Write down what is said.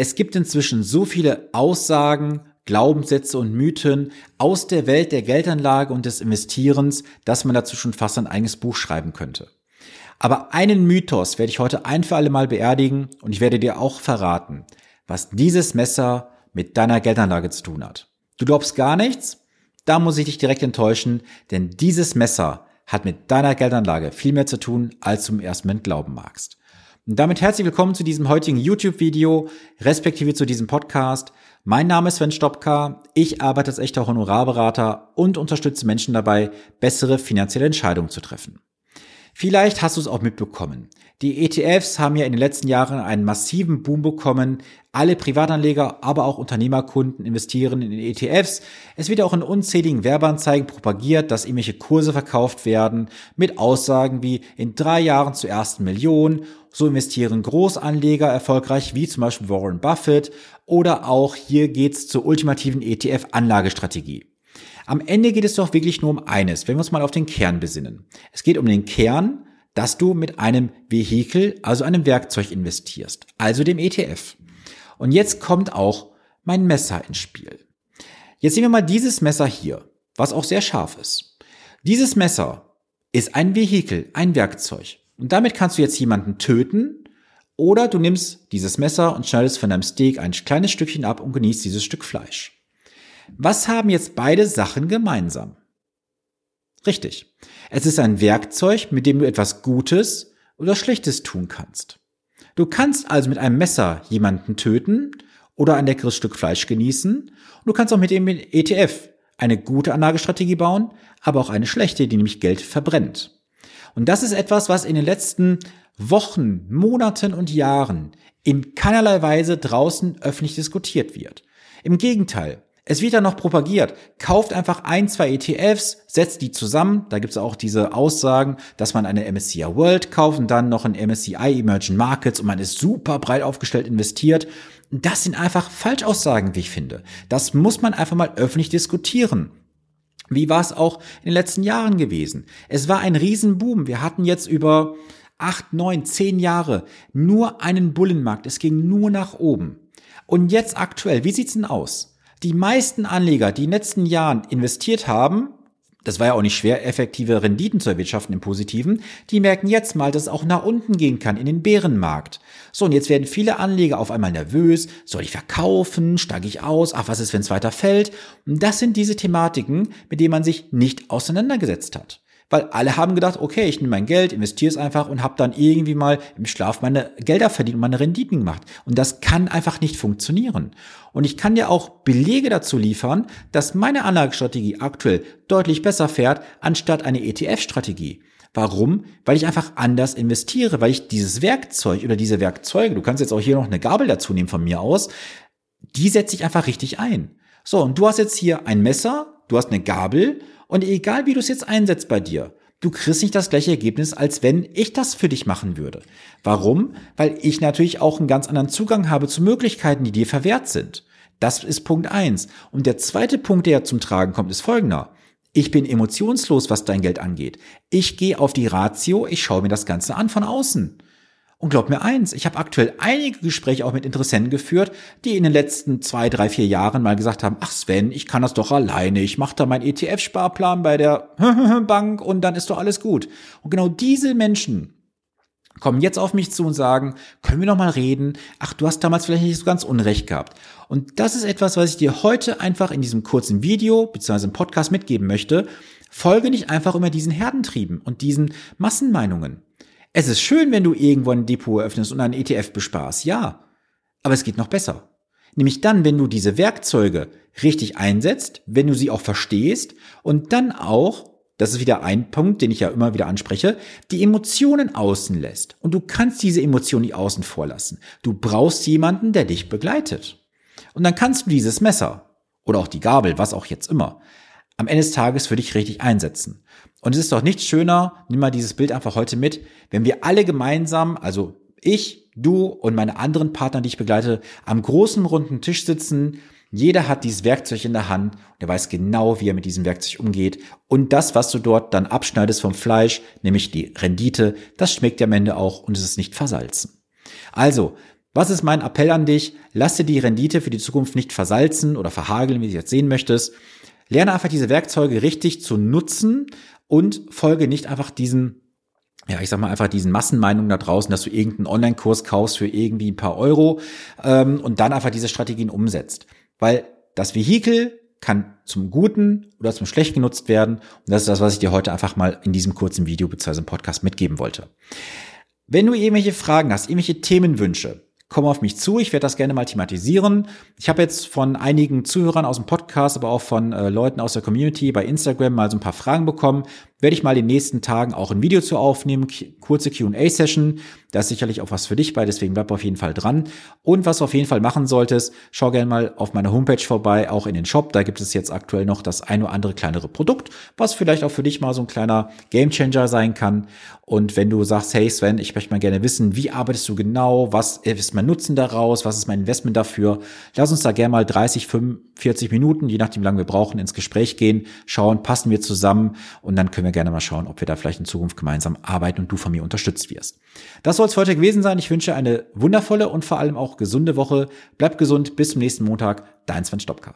Es gibt inzwischen so viele Aussagen, Glaubenssätze und Mythen aus der Welt der Geldanlage und des Investierens, dass man dazu schon fast ein eigenes Buch schreiben könnte. Aber einen Mythos werde ich heute ein für alle Mal beerdigen und ich werde dir auch verraten, was dieses Messer mit deiner Geldanlage zu tun hat. Du glaubst gar nichts? Da muss ich dich direkt enttäuschen, denn dieses Messer hat mit deiner Geldanlage viel mehr zu tun, als du im ersten Moment glauben magst. Und damit herzlich willkommen zu diesem heutigen YouTube-Video, respektive zu diesem Podcast. Mein Name ist Sven Stopka. Ich arbeite als echter Honorarberater und unterstütze Menschen dabei, bessere finanzielle Entscheidungen zu treffen. Vielleicht hast du es auch mitbekommen. Die ETFs haben ja in den letzten Jahren einen massiven Boom bekommen. Alle Privatanleger, aber auch Unternehmerkunden investieren in ETFs. Es wird auch in unzähligen Werbeanzeigen propagiert, dass irgendwelche Kurse verkauft werden mit Aussagen wie in drei Jahren zur ersten Million. So investieren Großanleger erfolgreich wie zum Beispiel Warren Buffett oder auch hier geht's zur ultimativen ETF-Anlagestrategie. Am Ende geht es doch wirklich nur um eines, wenn wir uns mal auf den Kern besinnen. Es geht um den Kern, dass du mit einem Vehikel, also einem Werkzeug investierst, also dem ETF. Und jetzt kommt auch mein Messer ins Spiel. Jetzt sehen wir mal dieses Messer hier, was auch sehr scharf ist. Dieses Messer ist ein Vehikel, ein Werkzeug. Und damit kannst du jetzt jemanden töten oder du nimmst dieses Messer und schneidest von deinem Steak ein kleines Stückchen ab und genießt dieses Stück Fleisch. Was haben jetzt beide Sachen gemeinsam? Richtig. Es ist ein Werkzeug, mit dem du etwas Gutes oder Schlechtes tun kannst. Du kannst also mit einem Messer jemanden töten oder ein leckeres Stück Fleisch genießen. Und du kannst auch mit dem ETF eine gute Anlagestrategie bauen, aber auch eine schlechte, die nämlich Geld verbrennt. Und das ist etwas, was in den letzten Wochen, Monaten und Jahren in keinerlei Weise draußen öffentlich diskutiert wird. Im Gegenteil, es wird dann noch propagiert. Kauft einfach ein, zwei ETFs, setzt die zusammen. Da gibt es auch diese Aussagen, dass man eine MSCI World kauft und dann noch ein MSCI Emerging Markets und man ist super breit aufgestellt investiert. Das sind einfach Falschaussagen, wie ich finde. Das muss man einfach mal öffentlich diskutieren. Wie war es auch in den letzten Jahren gewesen? Es war ein Riesenboom. Wir hatten jetzt über acht, neun, zehn Jahre nur einen Bullenmarkt. Es ging nur nach oben. Und jetzt aktuell, wie sieht's denn aus? Die meisten Anleger, die in den letzten Jahren investiert haben, das war ja auch nicht schwer, effektive Renditen zu erwirtschaften im Positiven, die merken jetzt mal, dass es auch nach unten gehen kann in den Bärenmarkt. So, und jetzt werden viele Anleger auf einmal nervös, soll ich verkaufen, steige ich aus, ach, was ist, wenn es weiter fällt? Und das sind diese Thematiken, mit denen man sich nicht auseinandergesetzt hat. Weil alle haben gedacht, okay, ich nehme mein Geld, investiere es einfach und habe dann irgendwie mal im Schlaf meine Gelder verdient und meine Renditen gemacht. Und das kann einfach nicht funktionieren. Und ich kann dir auch Belege dazu liefern, dass meine Anlagestrategie aktuell deutlich besser fährt, anstatt eine ETF-Strategie. Warum? Weil ich einfach anders investiere, weil ich dieses Werkzeug oder diese Werkzeuge, du kannst jetzt auch hier noch eine Gabel dazu nehmen von mir aus, die setze ich einfach richtig ein. So, und du hast jetzt hier ein Messer, du hast eine Gabel und egal wie du es jetzt einsetzt bei dir, du kriegst nicht das gleiche Ergebnis, als wenn ich das für dich machen würde. Warum? Weil ich natürlich auch einen ganz anderen Zugang habe zu Möglichkeiten, die dir verwehrt sind. Das ist Punkt eins. Und der zweite Punkt, der zum Tragen kommt, ist folgender. Ich bin emotionslos, was dein Geld angeht. Ich gehe auf die Ratio, ich schaue mir das Ganze an von außen. Und glaub mir eins, ich habe aktuell einige Gespräche auch mit Interessenten geführt, die in den letzten zwei, drei, vier Jahren mal gesagt haben, ach Sven, ich kann das doch alleine, ich mache da meinen ETF-Sparplan bei der Bank und dann ist doch alles gut. Und genau diese Menschen kommen jetzt auf mich zu und sagen, können wir noch mal reden? Ach, du hast damals vielleicht nicht so ganz Unrecht gehabt. Und das ist etwas, was ich dir heute einfach in diesem kurzen Video bzw. im Podcast mitgeben möchte. Folge nicht einfach immer diesen Herdentrieben und diesen Massenmeinungen. Es ist schön, wenn du irgendwo ein Depot eröffnest und einen ETF besparst, ja. Aber es geht noch besser. Nämlich dann, wenn du diese Werkzeuge richtig einsetzt, wenn du sie auch verstehst und dann auch, das ist wieder ein Punkt, den ich ja immer wieder anspreche, die Emotionen außen lässt. Und du kannst diese Emotionen nicht außen vorlassen. Du brauchst jemanden, der dich begleitet. Und dann kannst du dieses Messer oder auch die Gabel, was auch jetzt immer, am Ende des Tages für dich richtig einsetzen. Und es ist doch nichts schöner, nimm mal dieses Bild einfach heute mit, wenn wir alle gemeinsam, also ich, du und meine anderen Partner, die ich begleite, am großen runden Tisch sitzen. Jeder hat dieses Werkzeug in der Hand und er weiß genau, wie er mit diesem Werkzeug umgeht. Und das, was du dort dann abschneidest vom Fleisch, nämlich die Rendite, das schmeckt ja am Ende auch und es ist nicht versalzen. Also, Was ist mein Appell an dich? Lass dir die Rendite für die Zukunft nicht versalzen oder verhageln, wie du jetzt sehen möchtest. Lerne einfach diese Werkzeuge richtig zu nutzen und folge nicht einfach diesen ja, ich sag mal einfach diesen Massenmeinungen da draußen, dass du irgendeinen Online-Kurs kaufst für irgendwie ein paar Euro ähm, und dann einfach diese Strategien umsetzt. Weil das Vehikel kann zum Guten oder zum Schlechten genutzt werden. Und das ist das, was ich dir heute einfach mal in diesem kurzen Video bzw. Podcast mitgeben wollte. Wenn du irgendwelche Fragen hast, irgendwelche Themenwünsche, komm auf mich zu. Ich werde das gerne mal thematisieren. Ich habe jetzt von einigen Zuhörern aus dem Podcast, aber auch von äh, Leuten aus der Community bei Instagram mal so ein paar Fragen bekommen. Werde ich mal in den nächsten Tagen auch ein Video zu aufnehmen, kurze Q&A-Session. Da ist sicherlich auch was für dich bei, deswegen bleib auf jeden Fall dran. Und was du auf jeden Fall machen solltest, schau gerne mal auf meiner Homepage vorbei, auch in den Shop. Da gibt es jetzt aktuell noch das ein oder andere kleinere Produkt, was vielleicht auch für dich mal so ein kleiner Gamechanger sein kann. Und wenn du sagst, hey Sven, ich möchte mal gerne wissen, wie arbeitest du genau, was ist mein Nutzen daraus, was ist mein Investment dafür, lass uns da gerne mal 30, 45 Minuten, je nachdem, wie lange wir brauchen, ins Gespräch gehen, schauen, passen wir zusammen und dann können wir gerne mal schauen, ob wir da vielleicht in Zukunft gemeinsam arbeiten und du von mir unterstützt wirst. Das soll es heute gewesen sein. Ich wünsche eine wundervolle und vor allem auch gesunde Woche. Bleib gesund, bis zum nächsten Montag. Dein Sven Stopka.